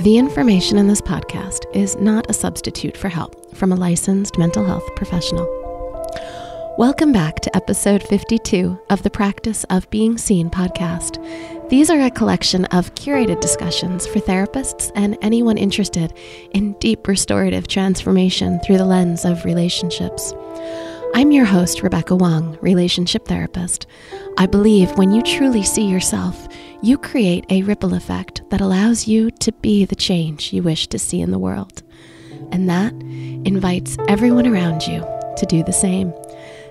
The information in this podcast is not a substitute for help from a licensed mental health professional. Welcome back to episode 52 of the Practice of Being Seen podcast. These are a collection of curated discussions for therapists and anyone interested in deep restorative transformation through the lens of relationships. I'm your host, Rebecca Wong, relationship therapist. I believe when you truly see yourself, you create a ripple effect that allows you to be the change you wish to see in the world. And that invites everyone around you to do the same.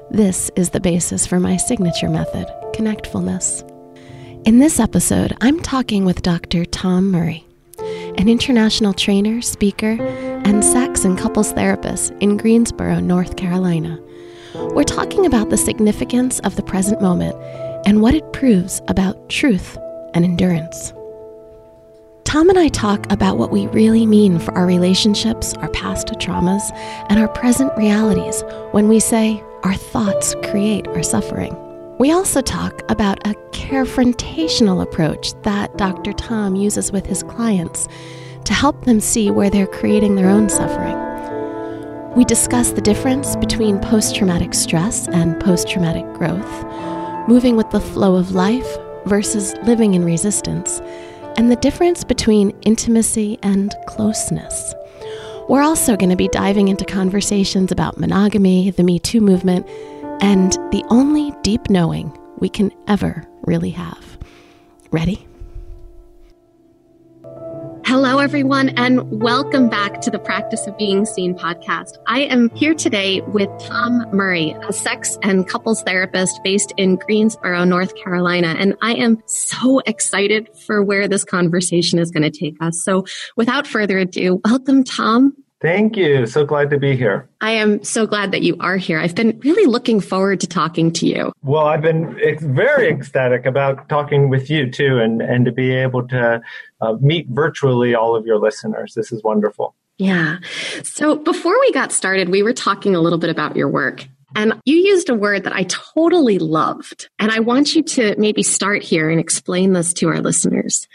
This is the basis for my signature method, connectfulness. In this episode, I'm talking with Dr. Tom Murray, an international trainer, speaker, and sex and couples therapist in Greensboro, North Carolina. We're talking about the significance of the present moment and what it proves about truth and endurance. Tom and I talk about what we really mean for our relationships, our past traumas, and our present realities when we say our thoughts create our suffering. We also talk about a carefrontational approach that Dr. Tom uses with his clients to help them see where they're creating their own suffering. We discuss the difference between post traumatic stress and post traumatic growth, moving with the flow of life versus living in resistance, and the difference between intimacy and closeness. We're also going to be diving into conversations about monogamy, the Me Too movement, and the only deep knowing we can ever really have. Ready? Hello, everyone, and welcome back to the Practice of Being Seen podcast. I am here today with Tom Murray, a sex and couples therapist based in Greensboro, North Carolina. And I am so excited for where this conversation is going to take us. So, without further ado, welcome, Tom. Thank you. So glad to be here. I am so glad that you are here. I've been really looking forward to talking to you. Well, I've been very ecstatic about talking with you too, and, and to be able to uh, meet virtually all of your listeners. This is wonderful. Yeah. So before we got started, we were talking a little bit about your work. And you used a word that I totally loved. And I want you to maybe start here and explain this to our listeners.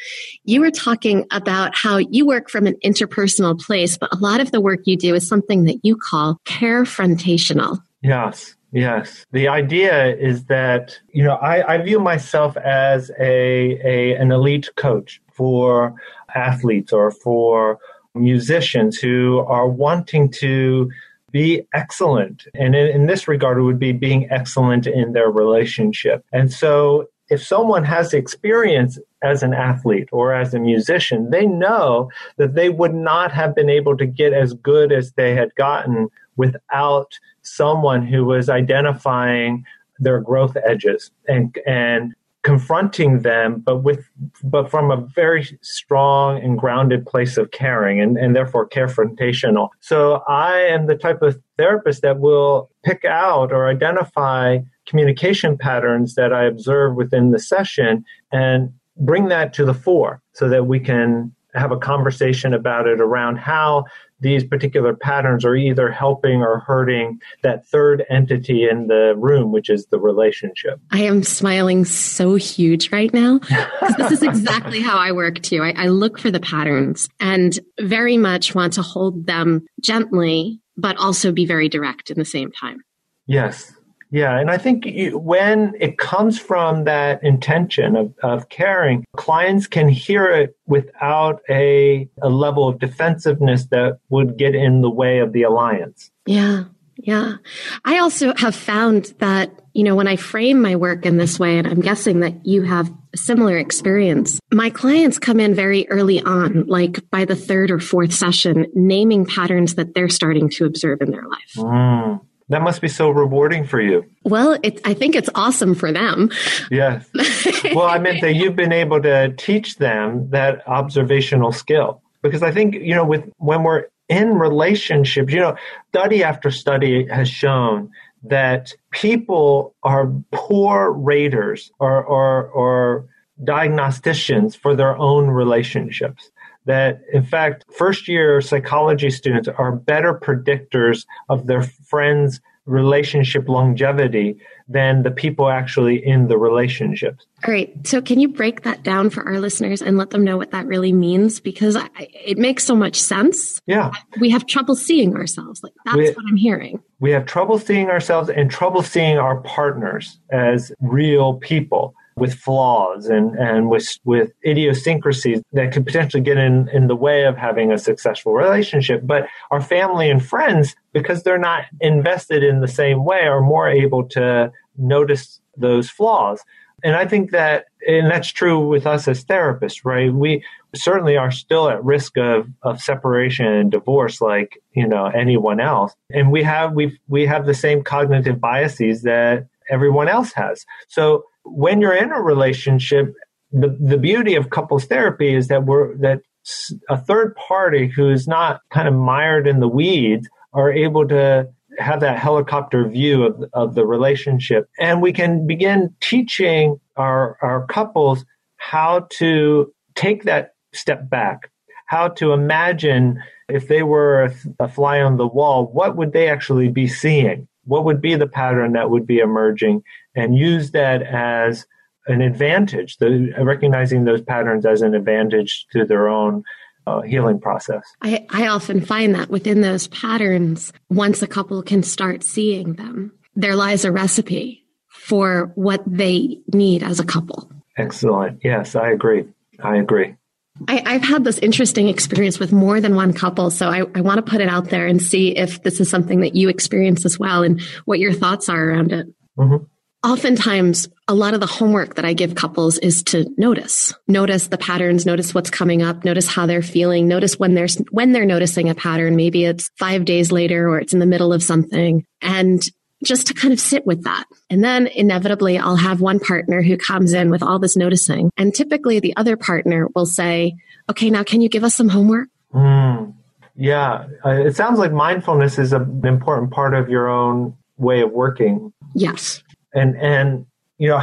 You were talking about how you work from an interpersonal place, but a lot of the work you do is something that you call carefrontational. Yes. Yes. The idea is that, you know, I, I view myself as a, a an elite coach for athletes or for musicians who are wanting to be excellent. And in, in, this regard, it would be being excellent in their relationship. And so if someone has experience as an athlete or as a musician, they know that they would not have been able to get as good as they had gotten without someone who was identifying their growth edges and and confronting them, but with but from a very strong and grounded place of caring and, and therefore carefrontational. So I am the type of therapist that will pick out or identify communication patterns that I observe within the session and bring that to the fore so that we can have a conversation about it around how these particular patterns are either helping or hurting that third entity in the room, which is the relationship. I am smiling so huge right now because this is exactly how I work too. I, I look for the patterns and very much want to hold them gently, but also be very direct in the same time. Yes, yeah, and I think when it comes from that intention of, of caring, clients can hear it without a, a level of defensiveness that would get in the way of the alliance. Yeah, yeah. I also have found that, you know, when I frame my work in this way, and I'm guessing that you have a similar experience, my clients come in very early on, like by the third or fourth session, naming patterns that they're starting to observe in their life. Mm. That must be so rewarding for you. Well, it, I think it's awesome for them. Yes. well, I meant that you've been able to teach them that observational skill. Because I think, you know, with when we're in relationships, you know, study after study has shown that people are poor raters or, or, or diagnosticians for their own relationships that in fact first year psychology students are better predictors of their friends relationship longevity than the people actually in the relationships. All right. So, can you break that down for our listeners and let them know what that really means? Because I, it makes so much sense. Yeah. We have trouble seeing ourselves. Like, that's we, what I'm hearing. We have trouble seeing ourselves and trouble seeing our partners as real people with flaws and, and with, with idiosyncrasies that could potentially get in, in the way of having a successful relationship. But our family and friends, because they're not invested in the same way, are more able to notice those flaws. And I think that, and that's true with us as therapists, right? We certainly are still at risk of, of separation and divorce like, you know, anyone else. And we have, we we have the same cognitive biases that everyone else has. So when you're in a relationship, the, the beauty of couples therapy is that we're that a third party who's not kind of mired in the weeds are able to have that helicopter view of, of the relationship. And we can begin teaching our our couples how to take that step back how to imagine if they were a, a fly on the wall what would they actually be seeing what would be the pattern that would be emerging and use that as an advantage, the, recognizing those patterns as an advantage to their own uh, healing process. I, I often find that within those patterns, once a couple can start seeing them, there lies a recipe for what they need as a couple. Excellent. Yes, I agree. I agree. I, have had this interesting experience with more than one couple. So I, I want to put it out there and see if this is something that you experience as well and what your thoughts are around it. Mm-hmm. Oftentimes, a lot of the homework that I give couples is to notice, notice the patterns, notice what's coming up, notice how they're feeling, notice when they're, when they're noticing a pattern. Maybe it's five days later or it's in the middle of something. And just to kind of sit with that. And then inevitably I'll have one partner who comes in with all this noticing. And typically the other partner will say, okay, now can you give us some homework? Mm, yeah. Uh, it sounds like mindfulness is an important part of your own way of working. Yes. And, and, you know,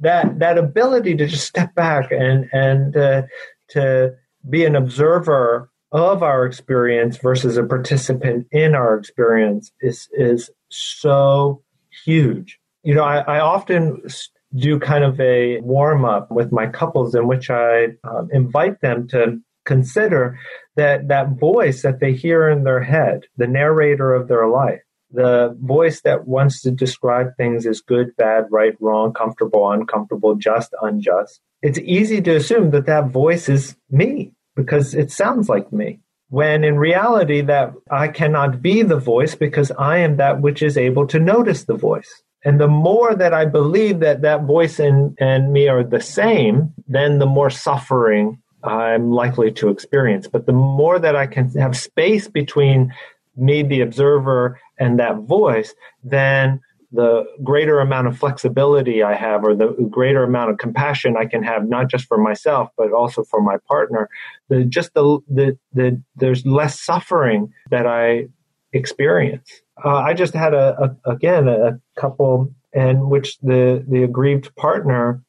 that, that ability to just step back and, and, uh, to be an observer of our experience versus a participant in our experience is is so huge. You know, I, I often do kind of a warm up with my couples in which I um, invite them to consider that that voice that they hear in their head, the narrator of their life, the voice that wants to describe things as good, bad, right, wrong, comfortable, uncomfortable, just, unjust. It's easy to assume that that voice is me because it sounds like me. When in reality, that I cannot be the voice because I am that which is able to notice the voice. And the more that I believe that that voice and, and me are the same, then the more suffering I'm likely to experience. But the more that I can have space between me, the observer, and that voice, then the greater amount of flexibility I have or the greater amount of compassion I can have, not just for myself, but also for my partner, the, just the, the, the, there's less suffering that I experience. Uh, I just had a, a again, a couple in which the, the aggrieved partner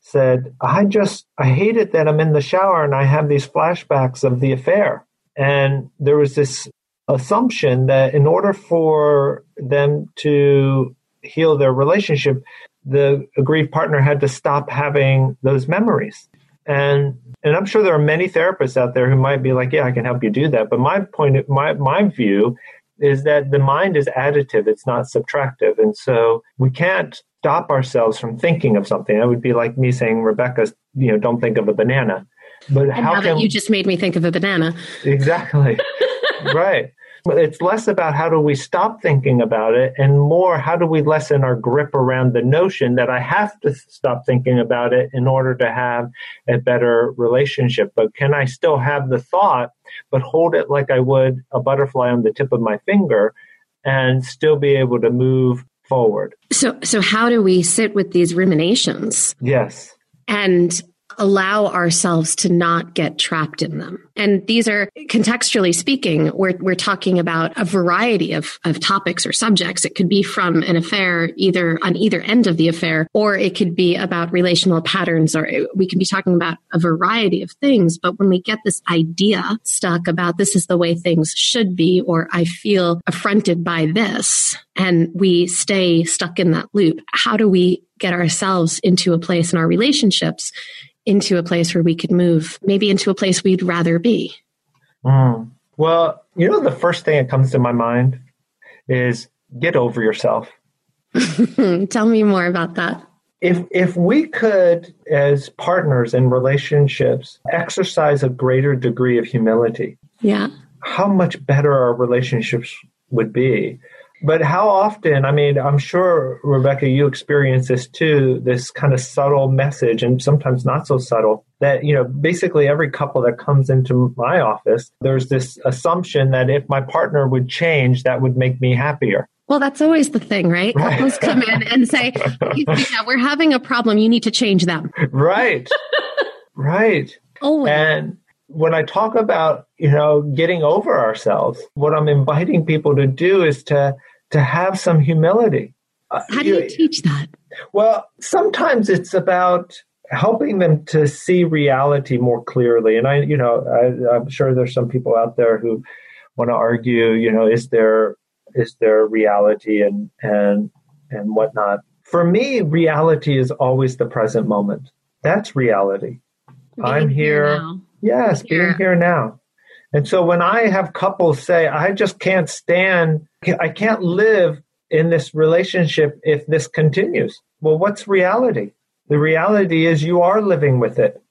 said, I just, I hate it that I'm in the shower and I have these flashbacks of the affair. And there was this assumption that in order for them to heal their relationship, the aggrieved partner had to stop having those memories. And and I'm sure there are many therapists out there who might be like, yeah, I can help you do that. But my point, my my view is that the mind is additive; it's not subtractive, and so we can't stop ourselves from thinking of something. That would be like me saying, Rebecca, you know, don't think of a banana. But and how can you just made me think of a banana? Exactly. right. It's less about how do we stop thinking about it and more how do we lessen our grip around the notion that I have to stop thinking about it in order to have a better relationship. But can I still have the thought, but hold it like I would a butterfly on the tip of my finger and still be able to move forward? So, so how do we sit with these ruminations? Yes. And allow ourselves to not get trapped in them. And these are contextually speaking, we're, we're talking about a variety of, of topics or subjects. It could be from an affair either on either end of the affair, or it could be about relational patterns, or we can be talking about a variety of things. But when we get this idea stuck about this is the way things should be, or I feel affronted by this, and we stay stuck in that loop, how do we get ourselves into a place in our relationships into a place where we could move, maybe into a place we'd rather be? Mm. Well, you know, the first thing that comes to my mind is get over yourself. Tell me more about that. If if we could, as partners in relationships, exercise a greater degree of humility, yeah, how much better our relationships would be. But how often, I mean, I'm sure, Rebecca, you experience this too, this kind of subtle message and sometimes not so subtle that, you know, basically every couple that comes into my office, there's this assumption that if my partner would change, that would make me happier. Well, that's always the thing, right? right. Couples come in and say, yeah, we're having a problem. You need to change them. Right. right. Always. And when I talk about, you know, getting over ourselves, what I'm inviting people to do is to to have some humility. Uh, How do you, teach that? Well, sometimes it's about helping them to see reality more clearly. And I, you know, I, I'm sure there's some people out there who want to argue, you know, is there is there reality and and and whatnot. For me, reality is always the present moment. That's reality. Being I'm here. here yes, here. being here now. And so when I have couples say, I just can't stand, I can't live in this relationship if this continues. Well, what's reality? The reality is you are living with it.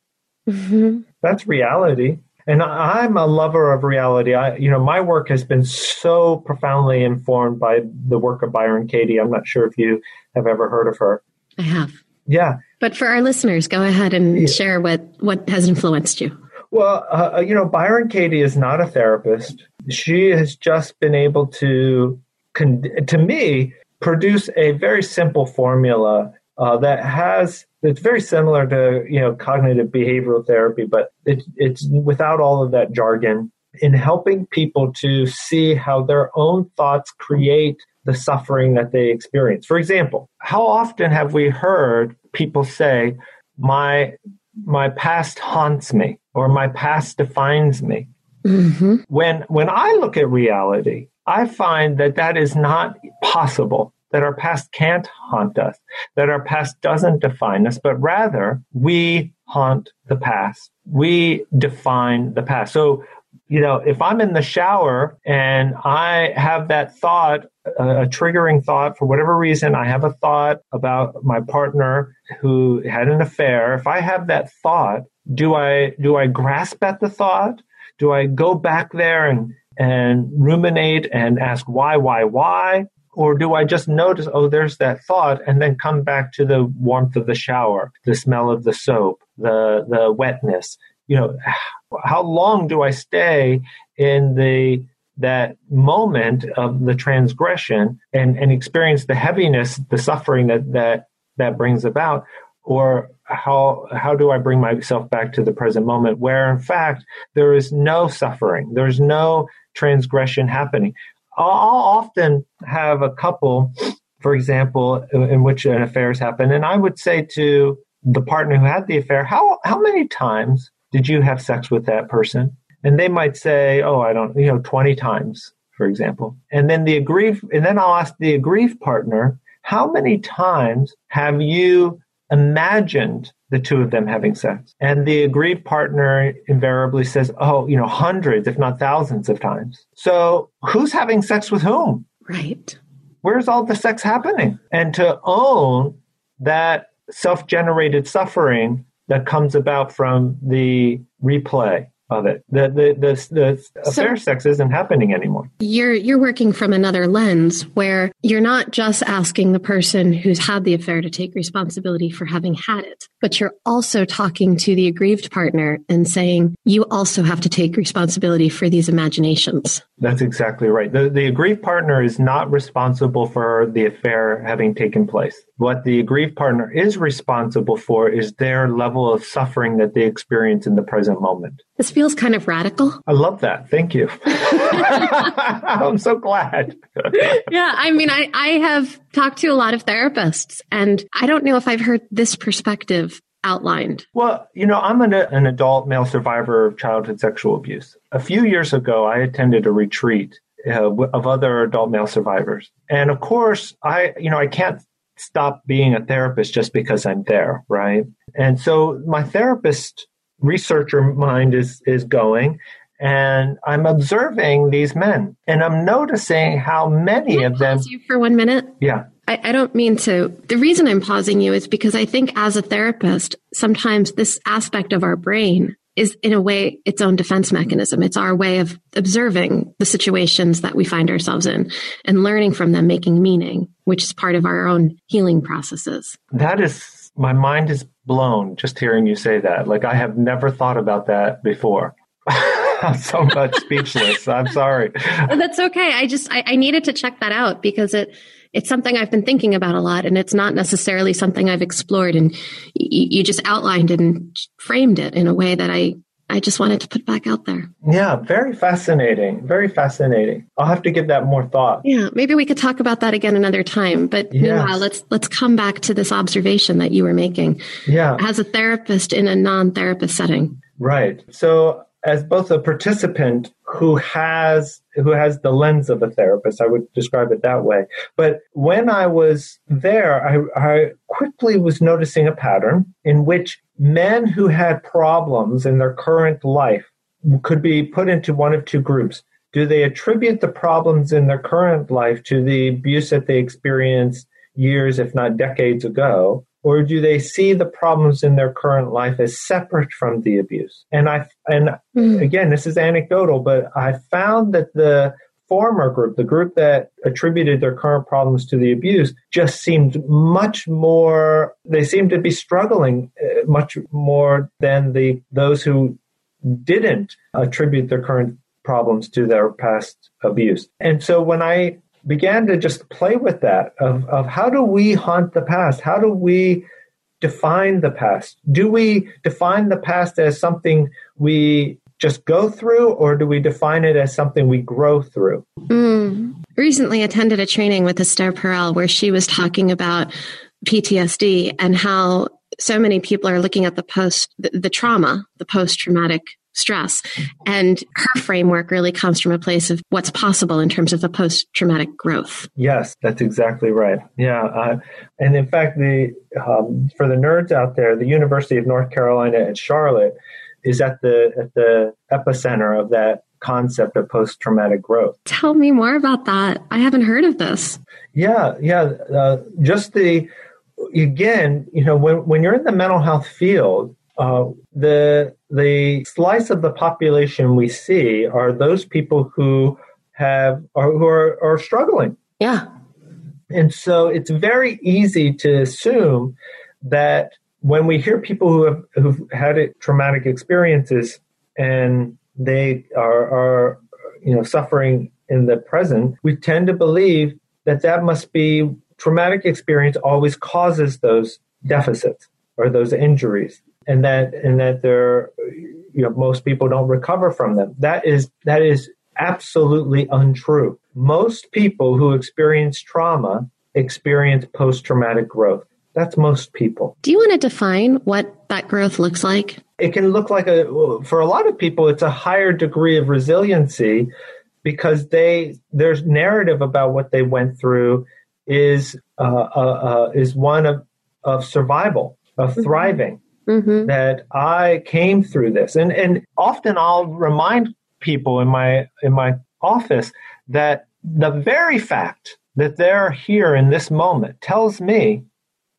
Mm-hmm. That's reality. And I'm a lover of reality. I, you know, my work has been so profoundly informed by the work of Byron Katie. I'm not sure if you have ever heard of her. I have. Yeah. But for our listeners, go ahead and yeah. share what, what has influenced you. Well, uh, uh, you know, Byron Katie is not a therapist. She has just been able to, to me, produce a very simple formula uh, that has it's very similar to you know cognitive behavioral therapy, but it, it's without all of that jargon in helping people to see how their own thoughts create the suffering that they experience. For example, how often have we heard people say, "My my past haunts me or my past defines me. Mm-hmm. When when I look at reality, I find that that is not possible. That our past can't haunt us. That our past doesn't define us, but rather we haunt the past. We define the past. So you know, if I'm in the shower and I have that thought, a, a, triggering thought for whatever reason, I have a thought about my partner who had an affair. If I have that thought, do I do I grasp at the thought? Do I go back there and and ruminate and ask why, why, why? Or do I just notice, oh, there's that thought, and then come back to the warmth of the shower, the smell of the soap, the the wetness, you know, how long do I stay in the that moment of the transgression and, and experience the heaviness, the suffering that, that that brings about, or how how do I bring myself back to the present moment where in fact there is no suffering, there's no transgression happening. I'll often have a couple, for example, in which an affair has happened, and I would say to the partner who had the affair, how how many times did you have sex with that person? And they might say, oh, I don't, you know, 20 times, for example. And then the aggrieved, and then I'll ask the aggrieved partner, how many times have you imagined the two of them having sex? And the agreed partner invariably says, oh, you know, hundreds, if not thousands of times. So who's having sex with whom? Right. Where's all the sex happening? And to own that self generated suffering that comes about from the replay of it. The the the, the so affair sex isn't happening anymore. You're you're working from another lens where you're not just asking the person who's had the affair to take responsibility for having had it, but you're also talking to the aggrieved partner and saying you also have to take responsibility for these imaginations. That's exactly right. The the aggrieved partner is not responsible for the affair having taken place. What the aggrieved partner is responsible for is their level of suffering that they experience in the present moment. This feels kind of radical. I love that. Thank you. I'm so glad. yeah, I mean, I, I have talked to a lot of therapists, and I don't know if I've heard this perspective outlined? Well, you know, I'm an, an, adult male survivor of childhood sexual abuse. A few years ago, I attended a retreat uh, of other adult male survivors. And of course, I, you know, I can't stop being a therapist just because I'm there, right? And so my therapist researcher mind is is going and I'm observing these men and I'm noticing how many Can of them pause you for one minute? Yeah. I, I don't mean to. The reason I'm pausing you is because I think as a therapist, sometimes this aspect of our brain is in a way its own defense mechanism. It's our way of observing the situations that we find ourselves in and learning from them, making meaning, which is part of our own healing processes. That is, my mind is blown just hearing you say that. Like I have never thought about that before. I'm so much speechless. I'm sorry. That's okay. I just I, I needed to check that out because it it's something I've been thinking about a lot, and it's not necessarily something I've explored. And y- you just outlined and framed it in a way that I I just wanted to put back out there. Yeah, very fascinating. Very fascinating. I'll have to give that more thought. Yeah, maybe we could talk about that again another time. But yes. meanwhile, let's let's come back to this observation that you were making. Yeah. As a therapist in a non-therapist setting. Right. So as both a participant who has who has the lens of a therapist i would describe it that way. But when i was there i, I quickly was noticing a pattern in which men who had problems in their current life could be put into one of two groups. Do they attribute the problems in their current life to the abuse that they experienced years if not decades ago or do they see the problems in their current life as separate from the abuse and i and mm. again this is anecdotal but i found that the former group the group that attributed their current problems to the abuse just seemed much more they seemed to be struggling uh, much more than the those who didn't attribute their current problems to their past abuse and so when i began to just play with that of, of how do we haunt the past? How do we define the past? Do we define the past as something we just go through, or do we define it as something we grow through? Mm. Recently attended a training with Esther Perel where she was talking about PTSD and how so many people are looking at the post the, the trauma, the post traumatic stress. And her framework really comes from a place of what's possible in terms of the post traumatic growth. Yes, that's exactly right. Yeah. Uh, and in fact, the um, for the nerds out there, the University of North Carolina at Charlotte is at the at the epicenter of that concept of post traumatic growth. Tell me more about that. I haven't heard of this. Yeah, yeah. Uh, just the again, you know, when when you're in the mental health field, uh, the the slice of the population we see are those people who have are, who are, are struggling. Yeah. And so it's very easy to assume that when we hear people who have who've had traumatic experiences and they are, are you know suffering in the present, we tend to believe that that must be traumatic experience always causes those deficits or those injuries and that and that there you know most people don't recover from them. That is that is absolutely untrue. Most people who experience trauma experience post traumatic growth. That's most people. Do you want to define what that growth looks like? It can look like a for a lot of people it's a higher degree of resiliency because they there's narrative about what they went through is uh, uh, uh, is one of of survival of mm-hmm. thriving mm-hmm. that I came through this. And and often I'll remind people in my in my office that the very fact that they're here in this moment tells me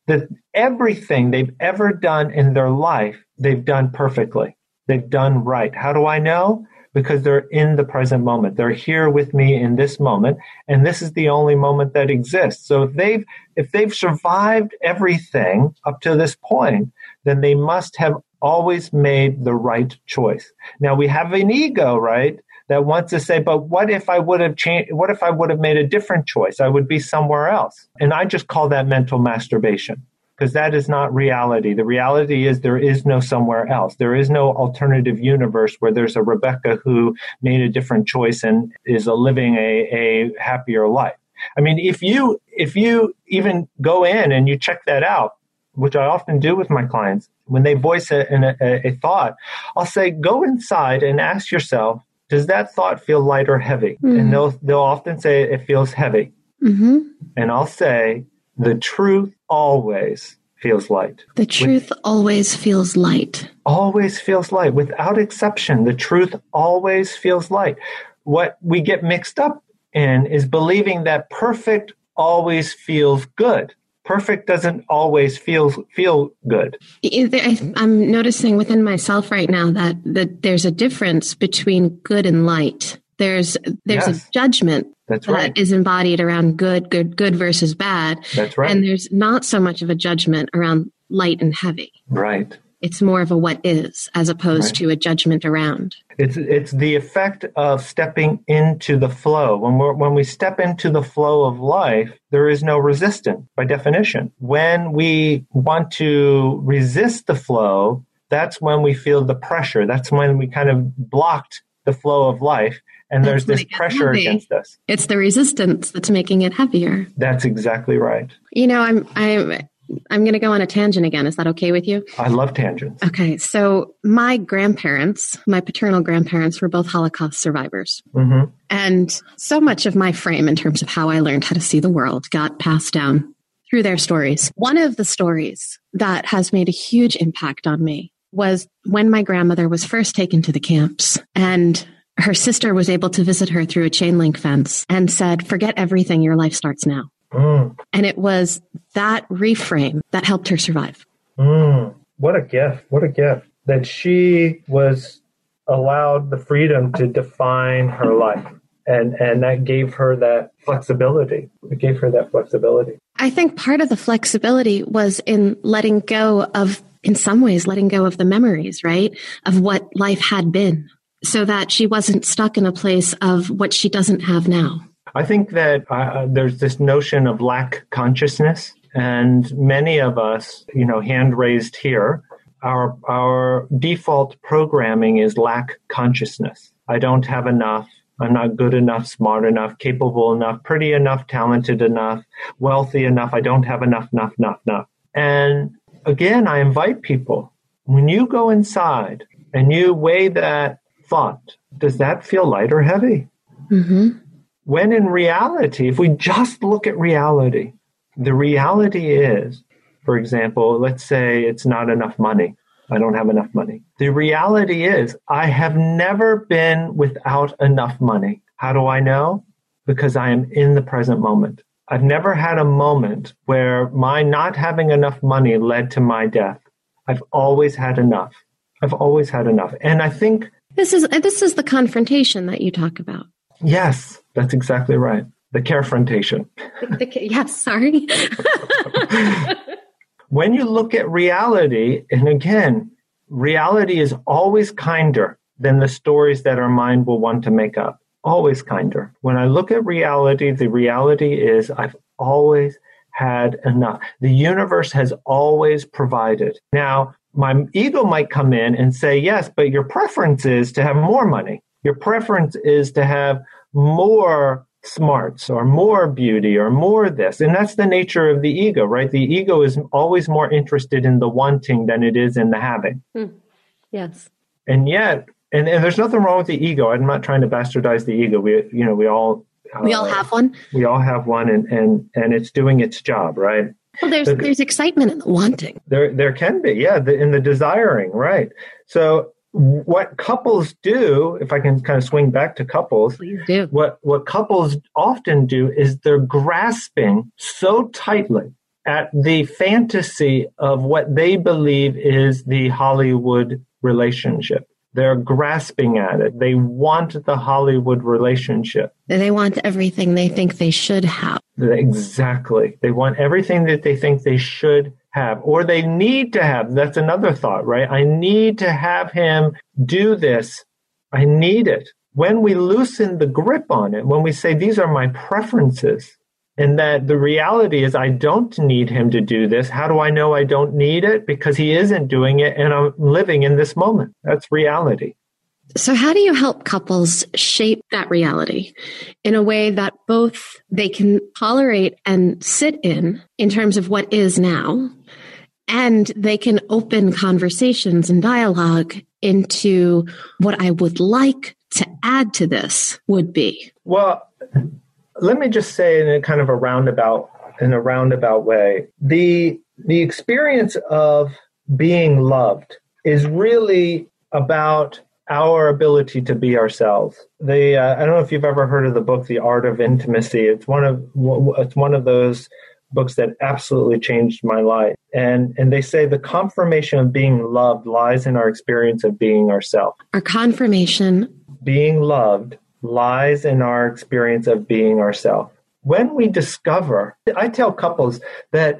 that everything they've ever done in their life they've done perfectly. They've done right. How do I know? Because they're in the present moment. They're here with me in this moment, and this is the only moment that exists. So if they've if they've survived everything up to this point, then they must have always made the right choice. Now we have an ego, right? That wants to say, but what if I would have changed? What if I would have made a different choice? I would be somewhere else. And I just call that mental masturbation because that is not reality. The reality is there is no somewhere else. There is no alternative universe where there's a Rebecca who made a different choice and is a living a, a happier life. I mean, if you if you even go in and you check that out, which I often do with my clients, when they voice a, a, a thought, I'll say, go inside and ask yourself, does that thought feel light or heavy? Mm-hmm. And they'll they'll often say it feels heavy. Mm-hmm. And I'll say, the truth always feels light. The truth With, always feels light. Always feels light. Without exception, the truth always feels light. What we get mixed up in is believing that perfect always feels good perfect doesn't always feel feel good. I'm noticing within myself right now that that there's a difference between good and light. There's there's yes. a judgment That's right. that is embodied around good, good, good versus bad. That's right. And there's not so much of a judgment around light and heavy. Right. It's more of a what is as opposed right. to a judgment around. It's it's the effect of stepping into the flow. When we when we step into the flow of life, there is no resistance by definition. When we want to resist the flow, that's when we feel the pressure. That's when we kind of blocked the flow of life and there's this pressure against us. It's the resistance that's making it heavier. That's exactly right. You know, I'm I'm I'm going to go on a tangent again. Is that okay with you? I love tangents. Okay. So, my grandparents, my paternal grandparents, were both Holocaust survivors. Mm-hmm. And so much of my frame, in terms of how I learned how to see the world, got passed down through their stories. One of the stories that has made a huge impact on me was when my grandmother was first taken to the camps and her sister was able to visit her through a chain link fence and said, Forget everything, your life starts now. Mm. And it was that reframe that helped her survive. Mm. What a gift. What a gift that she was allowed the freedom to define her life. And, and that gave her that flexibility. It gave her that flexibility. I think part of the flexibility was in letting go of, in some ways, letting go of the memories, right? Of what life had been so that she wasn't stuck in a place of what she doesn't have now. I think that uh, there's this notion of lack consciousness, and many of us, you know, hand raised here, our our default programming is lack consciousness. I don't have enough. I'm not good enough, smart enough, capable enough, pretty enough, talented enough, wealthy enough. I don't have enough, enough, enough, enough. And again, I invite people when you go inside and you weigh that thought, does that feel light or heavy? Mm-hmm. When in reality, if we just look at reality, the reality is, for example, let's say it's not enough money. I don't have enough money. The reality is, I have never been without enough money. How do I know? Because I am in the present moment. I've never had a moment where my not having enough money led to my death. I've always had enough. I've always had enough. And I think this is this is the confrontation that you talk about. Yes, that's exactly right. The carefrontation. The, the, yes, sorry. when you look at reality, and again, reality is always kinder than the stories that our mind will want to make up. Always kinder. When I look at reality, the reality is I've always had enough. The universe has always provided. Now, my ego might come in and say, yes, but your preference is to have more money. Your preference is to have more smarts or more beauty or more this. And that's the nature of the ego, right? The ego is always more interested in the wanting than it is in the having. Hmm. Yes. And yet, and, and there's nothing wrong with the ego. I'm not trying to bastardize the ego. We, you know, we all, uh, we all have one. We all have one and, and, and it's doing its job, right? Well, there's the, there's excitement in the wanting. There there can be, yeah, the, in the desiring, right? So what couples do, if I can kind of swing back to couples, Please do. What what couples often do is they're grasping so tightly at the fantasy of what they believe is the Hollywood relationship. They're grasping at it. They want the Hollywood relationship. They want everything they think they should have. Exactly. They want everything that they think they should have or they need to have. That's another thought, right? I need to have him do this. I need it. When we loosen the grip on it, when we say, these are my preferences, and that the reality is I don't need him to do this. How do I know I don't need it? Because he isn't doing it and I'm living in this moment. That's reality. So how do you help couples shape that reality in a way that both they can tolerate and sit in in terms of what is now and they can open conversations and dialogue into what I would like to add to this would be? Well, let me just say in a kind of a roundabout in a roundabout way the the experience of being loved is really about our ability to be ourselves. The uh, I don't know if you've ever heard of the book The Art of Intimacy. It's one of it's one of those books that absolutely changed my life. And and they say the confirmation of being loved lies in our experience of being ourselves. Our confirmation being loved lies in our experience of being ourselves. When we discover, I tell couples that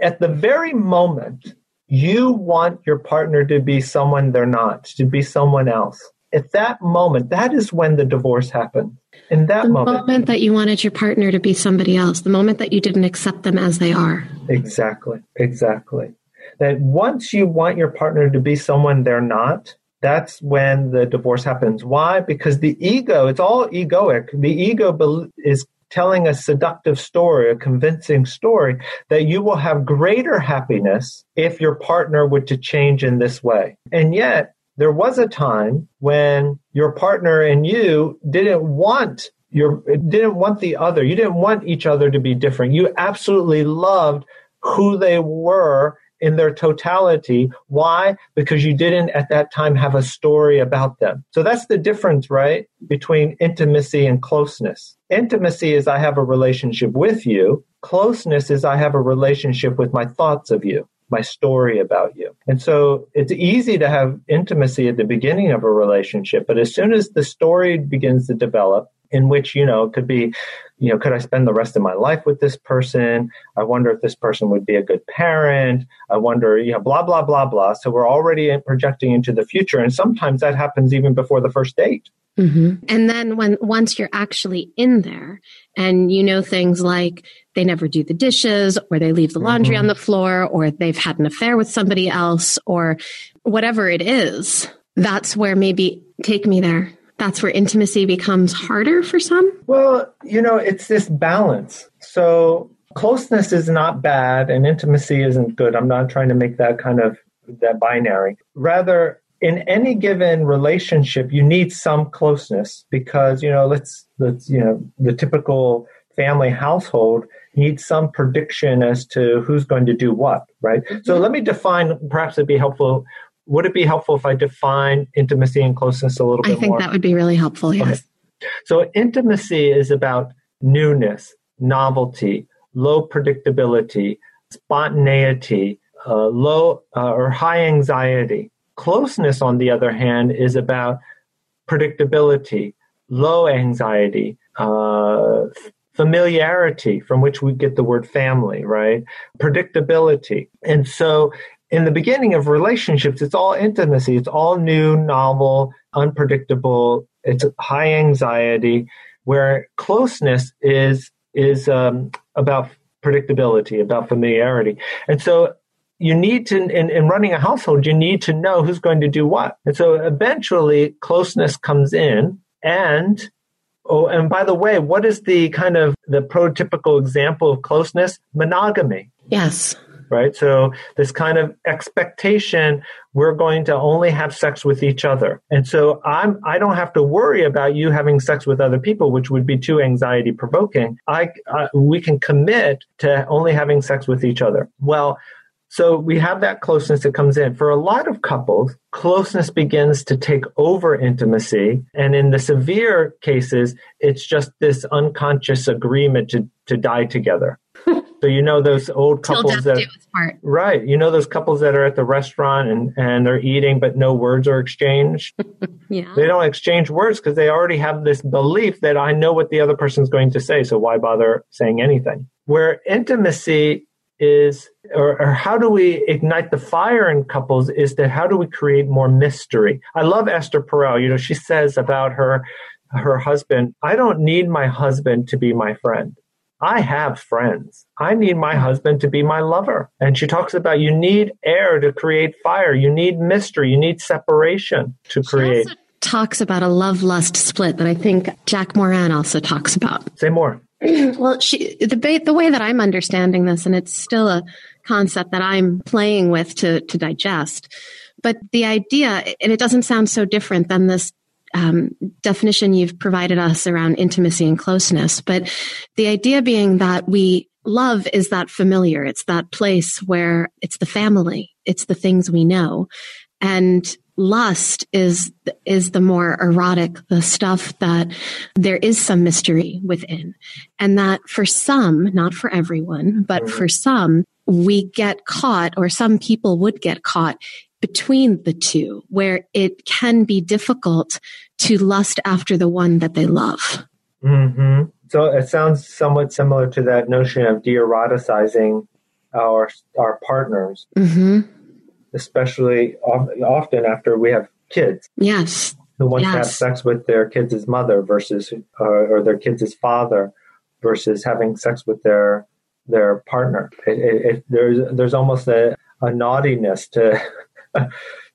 at the very moment you want your partner to be someone they're not, to be someone else. At that moment, that is when the divorce happened. In that the moment, moment that you wanted your partner to be somebody else, the moment that you didn't accept them as they are. Exactly, exactly. That once you want your partner to be someone they're not, that's when the divorce happens. Why? Because the ego, it's all egoic. The ego is telling a seductive story, a convincing story that you will have greater happiness if your partner were to change in this way. And yet, there was a time when your partner and you didn't want your didn't want the other. You didn't want each other to be different. You absolutely loved who they were in their totality. Why? Because you didn't at that time have a story about them. So that's the difference, right? Between intimacy and closeness. Intimacy is I have a relationship with you. Closeness is I have a relationship with my thoughts of you my story about you. And so it's easy to have intimacy at the beginning of a relationship, but as soon as the story begins to develop, in which, you know, it could be, you know, could I spend the rest of my life with this person? I wonder if this person would be a good parent. I wonder, you know, blah, blah, blah, blah. So we're already projecting into the future. And sometimes that happens even before the first date. Mm-hmm. And then when once you're actually in there and you know things like they never do the dishes or they leave the laundry mm-hmm. on the floor or they've had an affair with somebody else or whatever it is, that's where maybe take me there that's where intimacy becomes harder for some? Well, you know, it's this balance. So closeness is not bad and intimacy isn't good. I'm not trying to make that kind of that binary. Rather, in any given relationship, you need some closeness because, you know, let's let's, you know, the typical family household needs some prediction as to who's going to do what, right? Mm-hmm. So let me define, perhaps it'd be helpful would it be helpful if I define intimacy and closeness a little bit more? I think more? that would be really helpful, yes. Okay. So, intimacy is about newness, novelty, low predictability, spontaneity, uh, low uh, or high anxiety. Closeness, on the other hand, is about predictability, low anxiety, uh, familiarity, from which we get the word family, right? Predictability. And so in the beginning of relationships, it's all intimacy. It's all new, novel, unpredictable. It's high anxiety, where closeness is is um, about predictability, about familiarity. And so you need to, in, in running a household, you need to know who's going to do what. And so eventually closeness comes in and Oh, and by the way, what is the kind of the prototypical example of closeness? Monogamy. Yes right? So this kind of expectation, we're going to only have sex with each other. And so I'm, I don't have to worry about you having sex with other people, which would be too anxiety provoking. I, I, we can commit to only having sex with each other. Well, so we have that closeness that comes in. For a lot of couples, closeness begins to take over intimacy. And in the severe cases, it's just this unconscious agreement to, to die together. So you know those old couples that right. You know those couples that are at the restaurant and and they're eating, but no words are exchanged. yeah, they don't exchange words because they already have this belief that I know what the other person's going to say. So why bother saying anything? Where intimacy is or, or, how do we ignite the fire in couples is that how do we create more mystery i love esther perel you know she says about her her husband i don't need my husband to be my friend i have friends. I need my husband to be my lover. And she talks about you need air to create fire. You need mystery. You need separation to create. talks about a love lust split that i think jack morin also talks about. Say more. Well, she, the, the way that I'm understanding this, and it's still a concept that I'm playing with to, to digest, but the idea, and it doesn't sound so different than this um, definition you've provided us around intimacy and closeness, but the idea being that we love is that familiar. It's that place where it's the family. It's the things we know. And lust is is the more erotic the stuff that there is some mystery within and that for some not for everyone but for some we get caught or some people would get caught between the two where it can be difficult to lust after the one that they love mm-hmm. so it sounds somewhat similar to that notion of de-eroticizing our our partners mm-hmm especially often after we have kids. Yes. Who want yes. to have sex with their kids' mother versus, uh, or their kids' father versus having sex with their their partner. It, it, it, there's there's almost a, a naughtiness to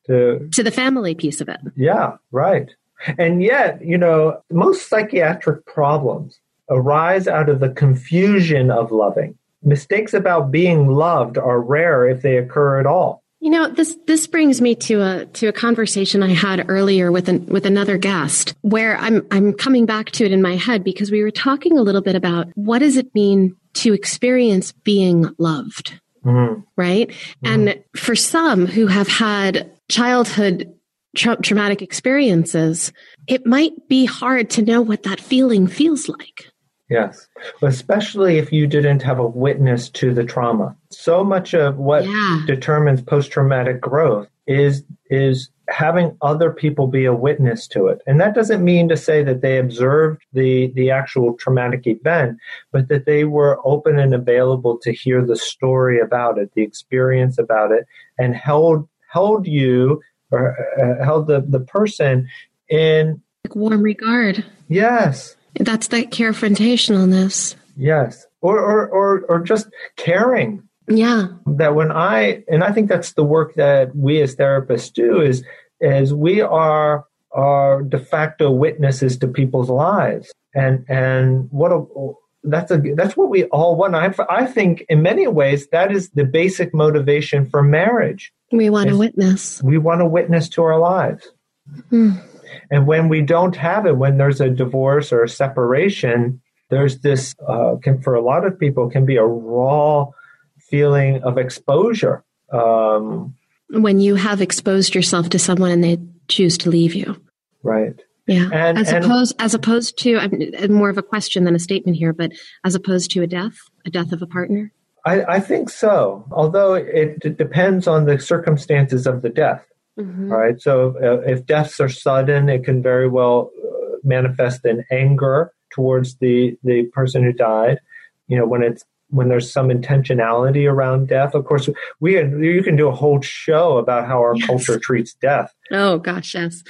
to to the family piece of it. Yeah, right. And yet, you know, most psychiatric problems arise out of the confusion of loving. Mistakes about being loved are rare if they occur at all. You know, this this brings me to a to a conversation I had earlier with an, with another guest where I'm I'm coming back to it in my head because we were talking a little bit about what does it mean to experience being loved, mm-hmm. right? Mm-hmm. And for some who have had childhood tra- traumatic experiences, it might be hard to know what that feeling feels like. Yes, especially if you didn't have a witness to the trauma. So much of what yeah. determines post-traumatic growth is is having other people be a witness to it. And that doesn't mean to say that they observed the the actual traumatic event, but that they were open and available to hear the story about it, the experience about it, and held held you or uh, held the the person in like warm regard. Yes, that's that carefrontationalness. Yes. Or, or, or, or just caring. Yeah. That when I, and I think that's the work that we as therapists do is, is we are, are de facto witnesses to people's lives. And, and what a, that's a, that's what we all want. I, I think in many ways that is the basic motivation for marriage. We want to witness. We want to witness to our lives. Hmm. And when we don't have it, when there's a divorce or a separation, there's this, uh, can, for a lot of people, can be a raw feeling of exposure. Um, when you have exposed yourself to someone and they choose to leave you. Right. Yeah. And, as and, opposed, as opposed to, I'm more of a question than a statement here, but as opposed to a death, a death of a partner. I, I think so. Although it, it depends on the circumstances of the death. Mm-hmm. Right. So uh, if deaths are sudden, it can very well uh, manifest in anger towards the the person who died. You know, when it's when there's some intentionality around death. Of course, we you can do a whole show about how our yes. culture treats death. Oh gosh, yes.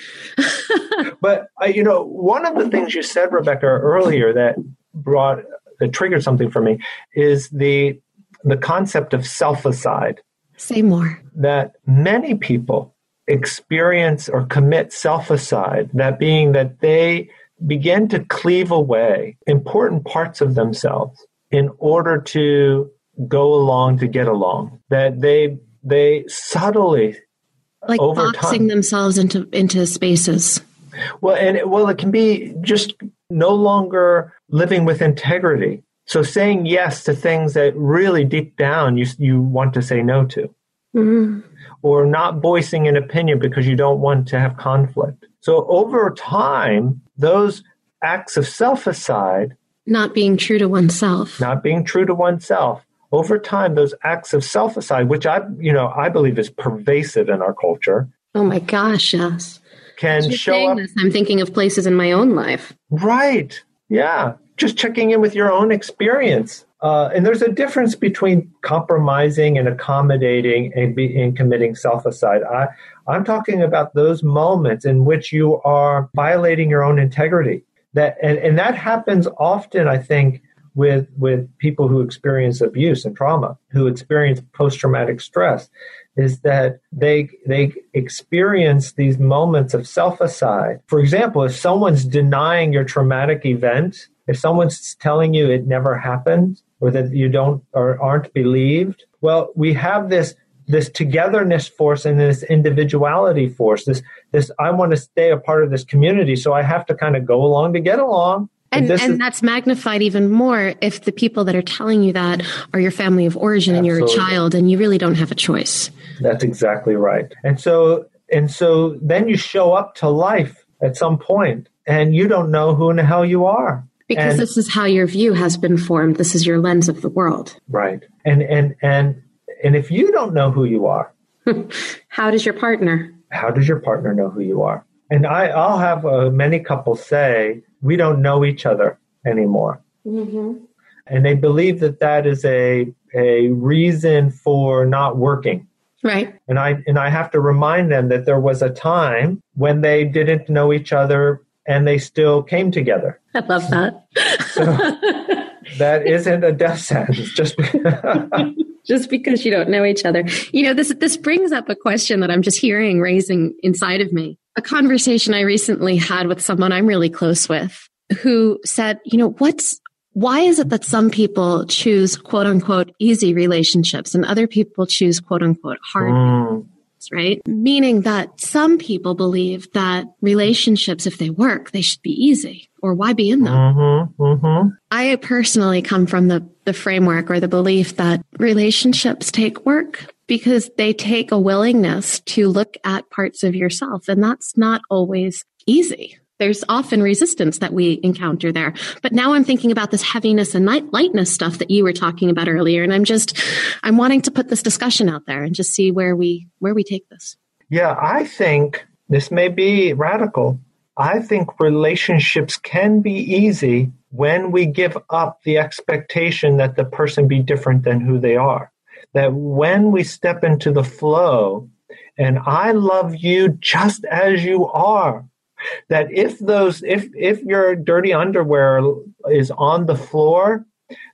but uh, you know, one of the things you said, Rebecca, earlier that brought that triggered something for me is the the concept of self-aside. Say more. That many people experience or commit self-aside, that being that they begin to cleave away important parts of themselves in order to go along to get along. That they they subtly like over boxing time, themselves into into spaces. Well, and it, well, it can be just no longer living with integrity. So saying yes to things that really deep down you you want to say no to. Mm-hmm or not voicing an opinion because you don't want to have conflict. So over time, those acts of self aside, not being true to oneself, not being true to oneself, over time, those acts of self-aside, which I, you know, I believe is pervasive in our culture. Oh my gosh, yes. Can show up. This, I'm thinking of places in my own life. Right. Yeah. Just checking in with your own experience. Uh, and there's a difference between compromising and accommodating and, be, and committing self-aside. I, I'm talking about those moments in which you are violating your own integrity. That and, and that happens often, I think, with with people who experience abuse and trauma, who experience post-traumatic stress, is that they they experience these moments of self-aside. For example, if someone's denying your traumatic event, if someone's telling you it never happened or that you don't or aren't believed, well, we have this this togetherness force and this individuality force this this i want to stay a part of this community so i have to kind of go along to get along. And, and, is, that's magnified even more if the people that are telling you that are your family of origin absolutely. and you're a child and you really don't have a choice. That's exactly right. And so and so then you show up to life at some point and you don't know who in the hell you are because and, this is how your view has been formed this is your lens of the world right and and and and if you don't know who you are, how does your partner? How does your partner know who you are? And I, I'll have uh, many couples say, we don't know each other anymore. Mm-hmm. And they believe that that is a, a reason for not working. Right. And I, and I have to remind them that there was a time when they didn't know each other and they still came together. I love that. so that isn't a death sentence. Just just because you don't know each other. You know, this this brings up a question that I'm just hearing raising inside of me. A conversation I recently had with someone I'm really close with who said, you know, what's why is it that some people choose quote unquote easy relationships and other people choose quote unquote hard mm right? Meaning that some people believe that relationships, if they work, they should be easy or why be in them? Mm-hmm, mm-hmm. I personally come from the, the framework or the belief that relationships take work because they take a willingness to look at parts of yourself and that's not always easy there's often resistance that we encounter there. But now I'm thinking about this heaviness and lightness stuff that you were talking about earlier. And I'm just, I'm wanting to put this discussion out there and just see where we, where we take this. Yeah, I think this may be radical. I think relationships can be easy when we give up the expectation that the person be different than who they are. That when we step into the flow and I love you just as you are, that if those if if your dirty underwear is on the floor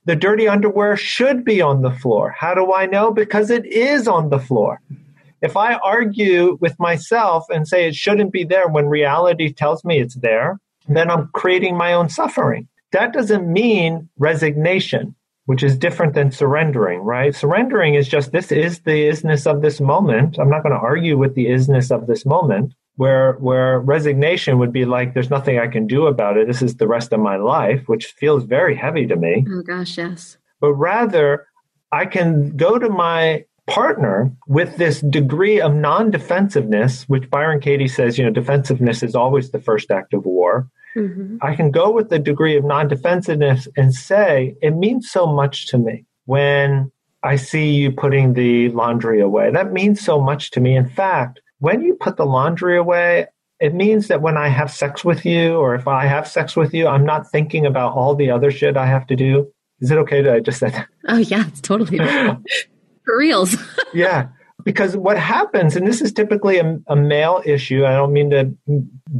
the dirty underwear should be on the floor. How do i know? Because it is on the floor if i argue with myself and say it shouldn't be there when reality tells me it's there then i'm creating my own suffering that doesn't mean resignation which is different than surrendering, right? Surrendering is just this is the isness of this moment. I'm not going to argue with the isness of this moment where where resignation would be like there's nothing I can do about it. This is the rest of my life, which feels very heavy to me. Oh gosh, yes. But rather I can go to my partner with this degree of non-defensiveness, which Byron Katie says, you know, defensiveness is always the first act of war. Mm-hmm. I can go with the degree of non-defensiveness and say, it means so much to me when I see you putting the laundry away. That means so much to me. In fact, when you put the laundry away, it means that when I have sex with you, or if I have sex with you, I'm not thinking about all the other shit I have to do. Is it okay that I just said that? Oh, yeah, it's totally for reals. yeah. Because what happens, and this is typically a, a male issue, I don't mean to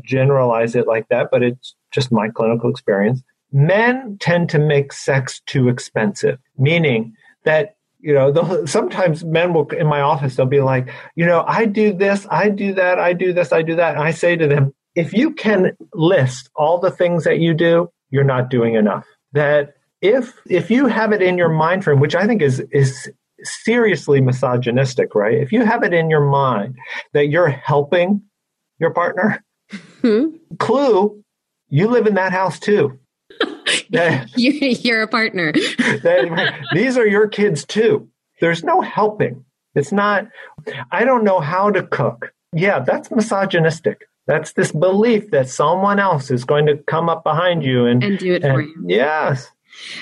generalize it like that, but it's just my clinical experience. Men tend to make sex too expensive, meaning that you know, sometimes men will in my office, they'll be like, you know, I do this, I do that, I do this, I do that. And I say to them, if you can list all the things that you do, you're not doing enough. That if if you have it in your mind frame, which I think is is seriously misogynistic, right? If you have it in your mind that you're helping your partner, hmm? clue, you live in that house too. You're a partner. these are your kids too. There's no helping. It's not, I don't know how to cook. Yeah, that's misogynistic. That's this belief that someone else is going to come up behind you and, and do it and, for you. Yes.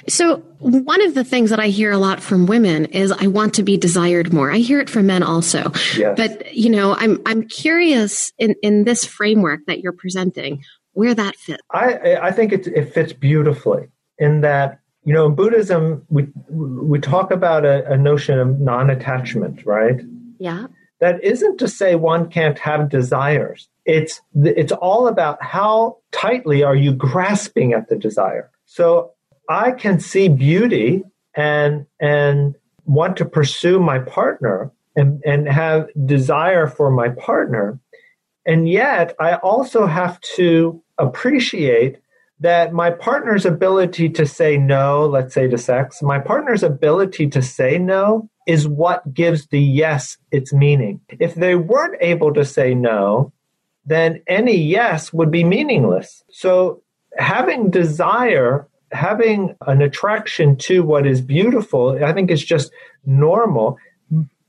So, one of the things that I hear a lot from women is I want to be desired more. I hear it from men also. Yes. But, you know, I'm I'm curious in in this framework that you're presenting where that fits. I I think it it fits beautifully in that you know in Buddhism we we talk about a, a notion of non-attachment, right? Yeah. That isn't to say one can't have desires. It's it's all about how tightly are you grasping at the desire. So I can see beauty and and want to pursue my partner and, and have desire for my partner. And yet I also have to appreciate that my partner's ability to say no, let's say to sex, my partner's ability to say no is what gives the yes its meaning. If they weren't able to say no, then any yes would be meaningless. So having desire having an attraction to what is beautiful, I think is just normal.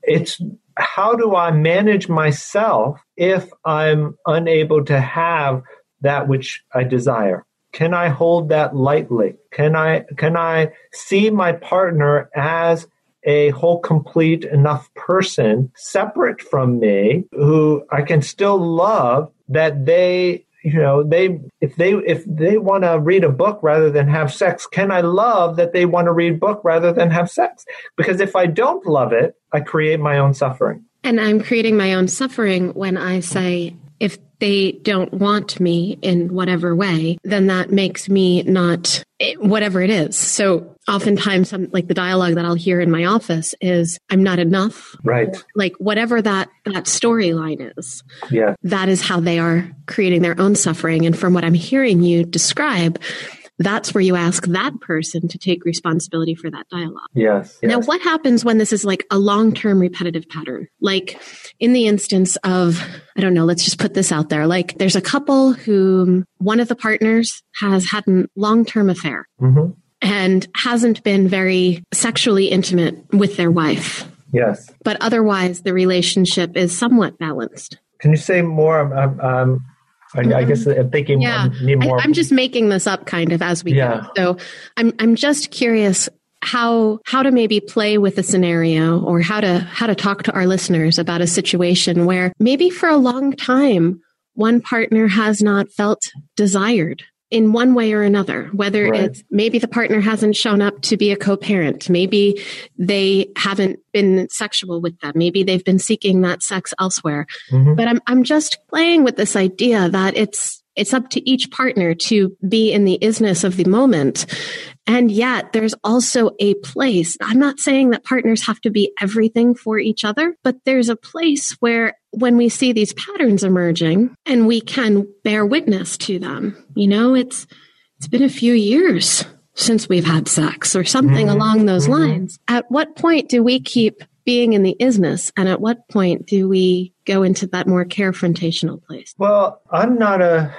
It's how do I manage myself if I'm unable to have that which I desire? Can I hold that lightly? Can I can I see my partner as a whole complete enough person separate from me who I can still love that they you know they if they if they want to read a book rather than have sex can i love that they want to read book rather than have sex? Because if i don't love it i create my own suffering. And i'm creating my own suffering when i say if they don't want me in whatever way then that makes me not eh, whatever it is so oftentimes some like the dialogue that I'll hear in my office is I'm not enough. Right. Like whatever that that storyline is. Yeah. That is how they are creating their own suffering and from what I'm hearing you describe that's where you ask that person to take responsibility for that dialogue. Yes, yes. Now, what happens when this is like a long term repetitive pattern? Like in the instance of, I don't know, let's just put this out there. Like there's a couple who one of the partners has had a long term affair. Mm-hmm and hasn't been very sexually intimate with their wife. Yes. But otherwise, the relationship is somewhat balanced. Can you say more? Um, um, I, I, guess I'm thinking yeah. more. I, am just making this up kind of as we yeah. go. So I'm, I'm just curious how how to maybe play with a scenario or how to how to talk to our listeners about a situation where maybe for a long time one partner has not felt desired in one way or another, whether right. it's maybe the partner hasn't shown up to be a co-parent, maybe they haven't been sexual with them, maybe they've been seeking that sex elsewhere. Mm-hmm. But I'm I'm just playing with this idea that it's it's up to each partner to be in the isness of the moment. And yet there's also a place. I'm not saying that partners have to be everything for each other, but there's a place where when we see these patterns emerging and we can bear witness to them, you know, it's, it's been a few years since we've had sex or something mm-hmm. along those mm-hmm. lines. At what point do we keep being in the isness and at what point do we go into that more carefrontational place? Well i'm not a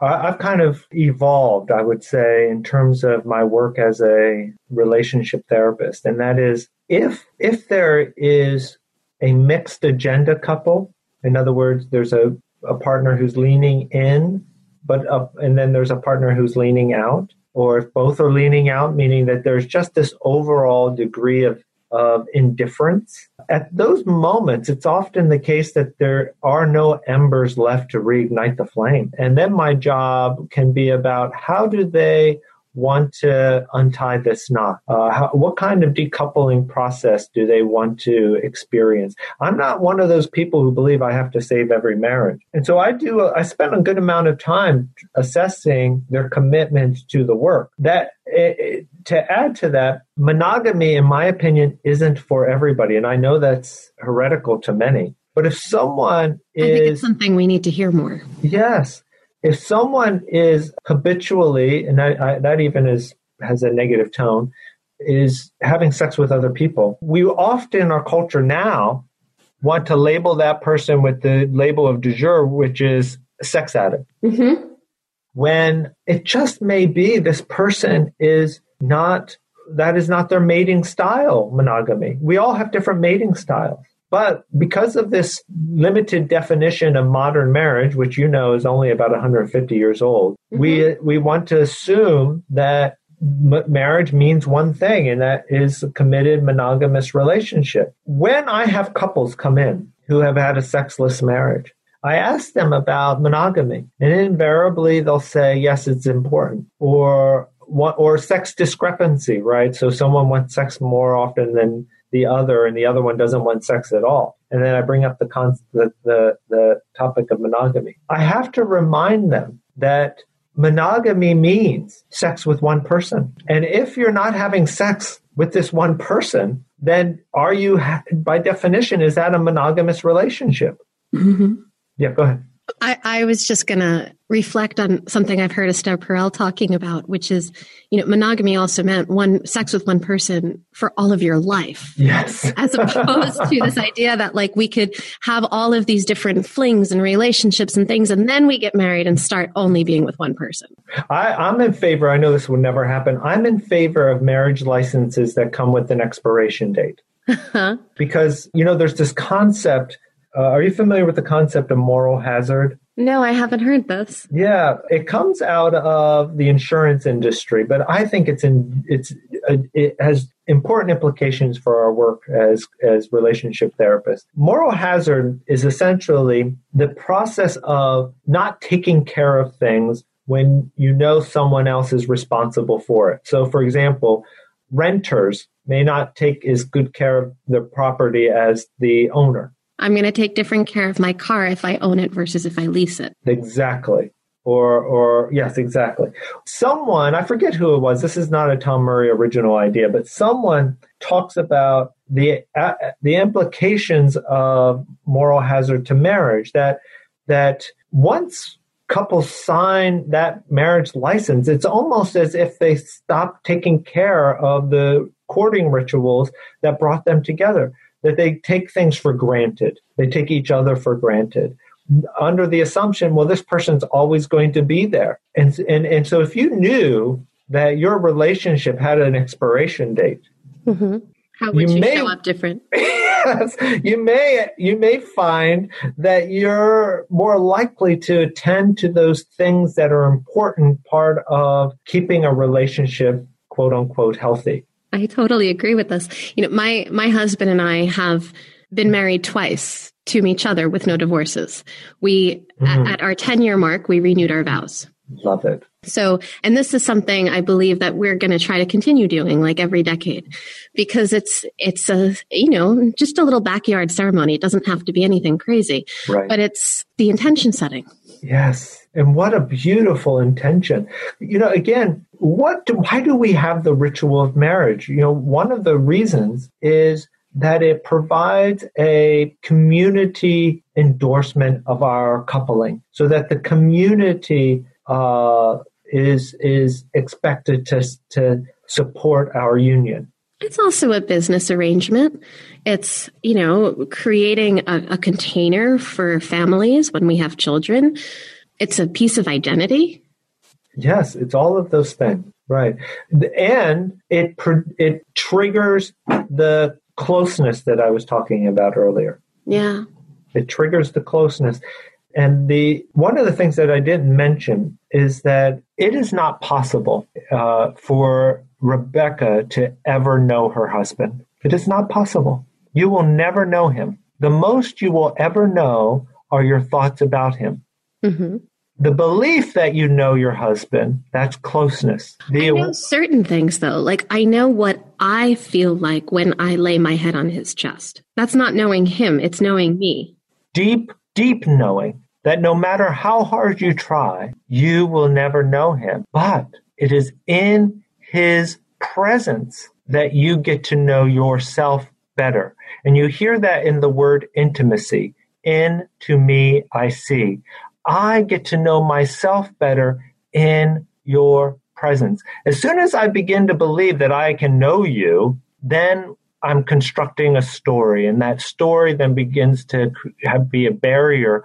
i've kind of evolved i would say in terms of my work as a relationship therapist and that is if if there is a mixed agenda couple in other words there's a, a partner who's leaning in but up, and then there's a partner who's leaning out or if both are leaning out meaning that there's just this overall degree of of indifference. At those moments, it's often the case that there are no embers left to reignite the flame. And then my job can be about how do they want to untie this knot? Uh, how, what kind of decoupling process do they want to experience? I'm not one of those people who believe I have to save every marriage. And so I do, I spend a good amount of time assessing their commitment to the work. That, it, it, to add to that, monogamy, in my opinion, isn't for everybody. And I know that's heretical to many. But if someone is. I think it's something we need to hear more. Yes if someone is habitually, and that, I, that even is has a negative tone, is having sex with other people, we often in our culture now want to label that person with the label of du jour, which is sex addict. Mm-hmm. When it just may be this person is not, that is not their mating style, monogamy. We all have different mating styles. But because of this limited definition of modern marriage, which you know is only about 150 years old, mm-hmm. we we want to assume that m- marriage means one thing, and that is a committed monogamous relationship. When I have couples come in who have had a sexless marriage, I ask them about monogamy, and invariably they'll say, yes, it's important. Or, or sex discrepancy, right? So someone wants sex more often than the other, and the other one doesn't want sex at all. And then I bring up the, con- the, the, the topic of monogamy. I have to remind them that monogamy means sex with one person. And if you're not having sex with this one person, then are you, by definition, is that a monogamous relationship? Mm-hmm. Yeah, go ahead. I, I was just going to reflect on something I've heard Esther Perel talking about, which is, you know, monogamy also meant one sex with one person for all of your life. Yes. As opposed to this idea that like we could have all of these different flings and relationships and things, and then we get married and start only being with one person. I, I'm in favor, I know this would never happen. I'm in favor of marriage licenses that come with an expiration date. Uh-huh. because, you know, there's this concept uh, are you familiar with the concept of moral hazard? No, I haven't heard this. Yeah, it comes out of the insurance industry, but I think it's in it's uh, it has important implications for our work as as relationship therapists. Moral hazard is essentially the process of not taking care of things when you know someone else is responsible for it. So, for example, renters may not take as good care of their property as the owner. I'm going to take different care of my car if I own it versus if I lease it. Exactly. Or, or yes, exactly. Someone, I forget who it was. This is not a Tom Murray original idea, but someone talks about the uh, the implications of moral hazard to marriage. That that once couples sign that marriage license, it's almost as if they stop taking care of the courting rituals that brought them together that they take things for granted. They take each other for granted under the assumption, well, this person's always going to be there. And, and, and so if you knew that your relationship had an expiration date, mm-hmm. how would you, you may, show up different? yes, you may, you may find that you're more likely to attend to those things that are important part of keeping a relationship quote unquote healthy. I totally agree with this. You know, my my husband and I have been married twice to each other with no divorces. We mm-hmm. at, at our 10 year mark, we renewed our vows. Love it. So, and this is something I believe that we're going to try to continue doing like every decade because it's, it's a, you know, just a little backyard ceremony. It doesn't have to be anything crazy, right. but it's the intention setting. Yes. And what a beautiful intention. You know, again, what do, why do we have the ritual of marriage? You know, one of the reasons is that it provides a community endorsement of our coupling so that the community uh, is is expected to to support our union. It's also a business arrangement. It's, you know, creating a, a container for families when we have children it's a piece of identity. Yes, it's all of those things, right? And it it triggers the closeness that I was talking about earlier. Yeah. It triggers the closeness. And the one of the things that I didn't mention is that it is not possible uh, for Rebecca to ever know her husband. It is not possible. You will never know him. The most you will ever know are your thoughts about him. Mm-hmm the belief that you know your husband that's closeness the, i know certain things though like i know what i feel like when i lay my head on his chest that's not knowing him it's knowing me deep deep knowing that no matter how hard you try you will never know him but it is in his presence that you get to know yourself better and you hear that in the word intimacy in to me I see. I get to know myself better in your presence. As soon as I begin to believe that I can know you, then I'm constructing a story, and that story then begins to have, be a barrier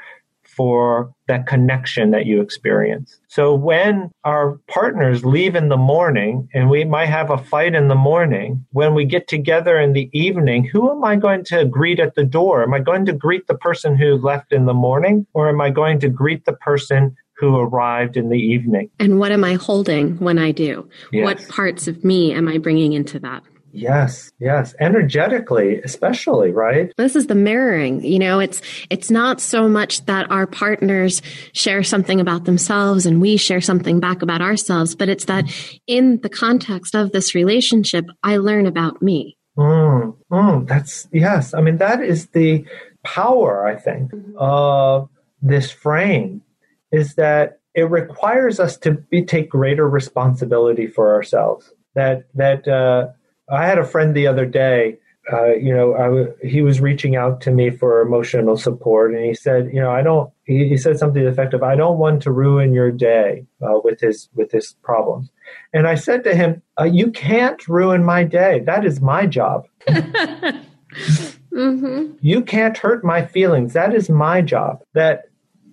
for that connection that you experience. So when our partners leave in the morning and we might have a fight in the morning, when we get together in the evening, who am I going to greet at the door? Am I going to greet the person who left in the morning or am I going to greet the person who arrived in the evening. And what am I holding when I do? Yes. What parts of me am I bringing into that? Yes, yes, energetically, especially, right? This is the mirroring. You know, it's it's not so much that our partners share something about themselves and we share something back about ourselves, but it's that in the context of this relationship, I learn about me. Mm, mm, that's yes. I mean, that is the power, I think, mm-hmm. of this frame is that it requires us to be, take greater responsibility for ourselves. That that uh, I had a friend the other day. Uh, you know, he was reaching out to me for emotional support, and he said, you know, I don't. He, he said something effective. I don't want to ruin your day uh, with his with his problems. And I said to him, uh, "You can't ruin my day. That is my job. mm-hmm. You can't hurt my feelings. That is my job. That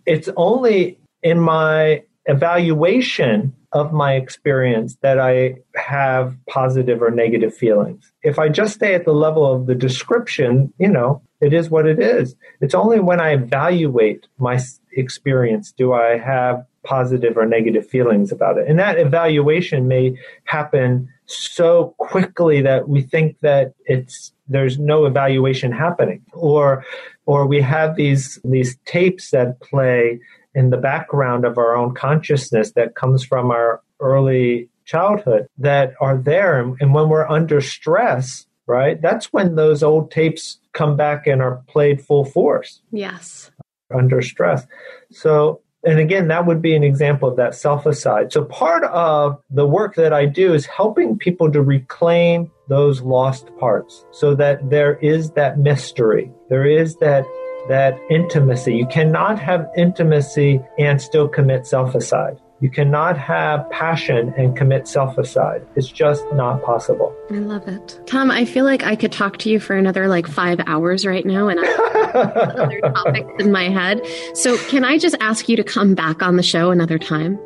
it's only in my evaluation of my experience that I have positive or negative feelings. If I just stay at the level of the description, you know, it is what it is. It's only when I evaluate my experience do I have positive or negative feelings about it. And that evaluation may happen so quickly that we think that it's there's no evaluation happening or or we have these these tapes that play in the background of our own consciousness that comes from our early childhood that are there. And when we're under stress, right, that's when those old tapes come back and are played full force. Yes. Under stress. So, and again, that would be an example of that self-aside. So part of the work that I do is helping people to reclaim those lost parts so that there is that mystery. There is that that intimacy. You cannot have intimacy and still commit self-aside. You cannot have passion and commit self-aside. It's just not possible. I love it. Tom, I feel like I could talk to you for another like five hours right now and I have other topics in my head. So can I just ask you to come back on the show another time?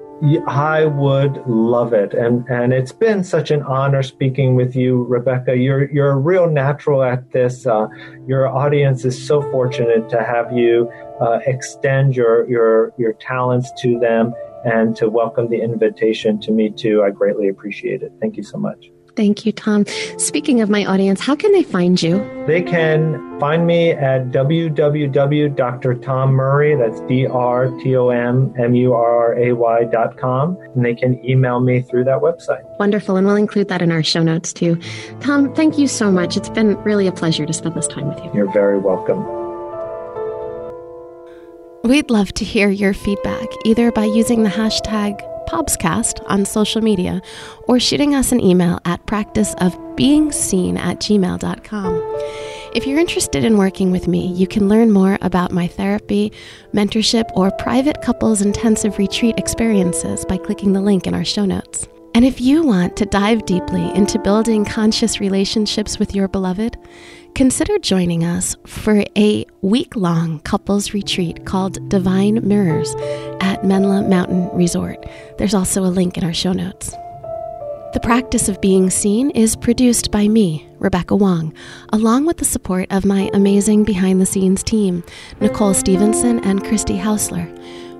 I would love it, and and it's been such an honor speaking with you, Rebecca. You're you're a real natural at this. Uh, your audience is so fortunate to have you uh, extend your your your talents to them and to welcome the invitation to me too. I greatly appreciate it. Thank you so much. Thank you, Tom. Speaking of my audience, how can they find you? They can find me at www.drtommurray, that's D-R-T-O-M-M-U-R-R-A-Y dot com, and they can email me through that website. Wonderful, and we'll include that in our show notes too. Tom, thank you so much. It's been really a pleasure to spend this time with you. You're very welcome. We'd love to hear your feedback, either by using the hashtag Pobscast on social media or shooting us an email at practiceofbeingseen at gmail.com. If you're interested in working with me, you can learn more about my therapy, mentorship, or private couples intensive retreat experiences by clicking the link in our show notes. And if you want to dive deeply into building conscious relationships with your beloved, consider joining us for a week long couples retreat called Divine Mirrors at Menla Mountain Resort. There's also a link in our show notes. The practice of being seen is produced by me, Rebecca Wong, along with the support of my amazing behind the scenes team, Nicole Stevenson and Christy Hausler.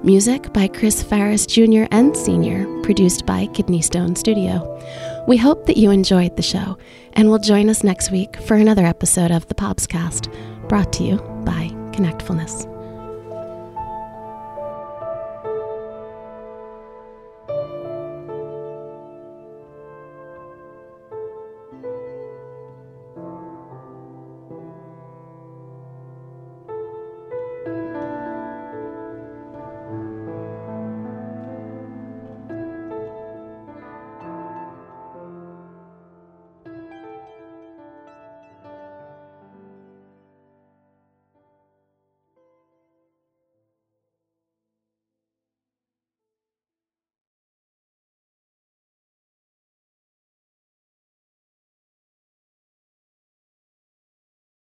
Music by Chris Ferris Jr. and Sr., produced by Kidney Stone Studio. We hope that you enjoyed the show and will join us next week for another episode of the Pobscast, brought to you by Connectfulness.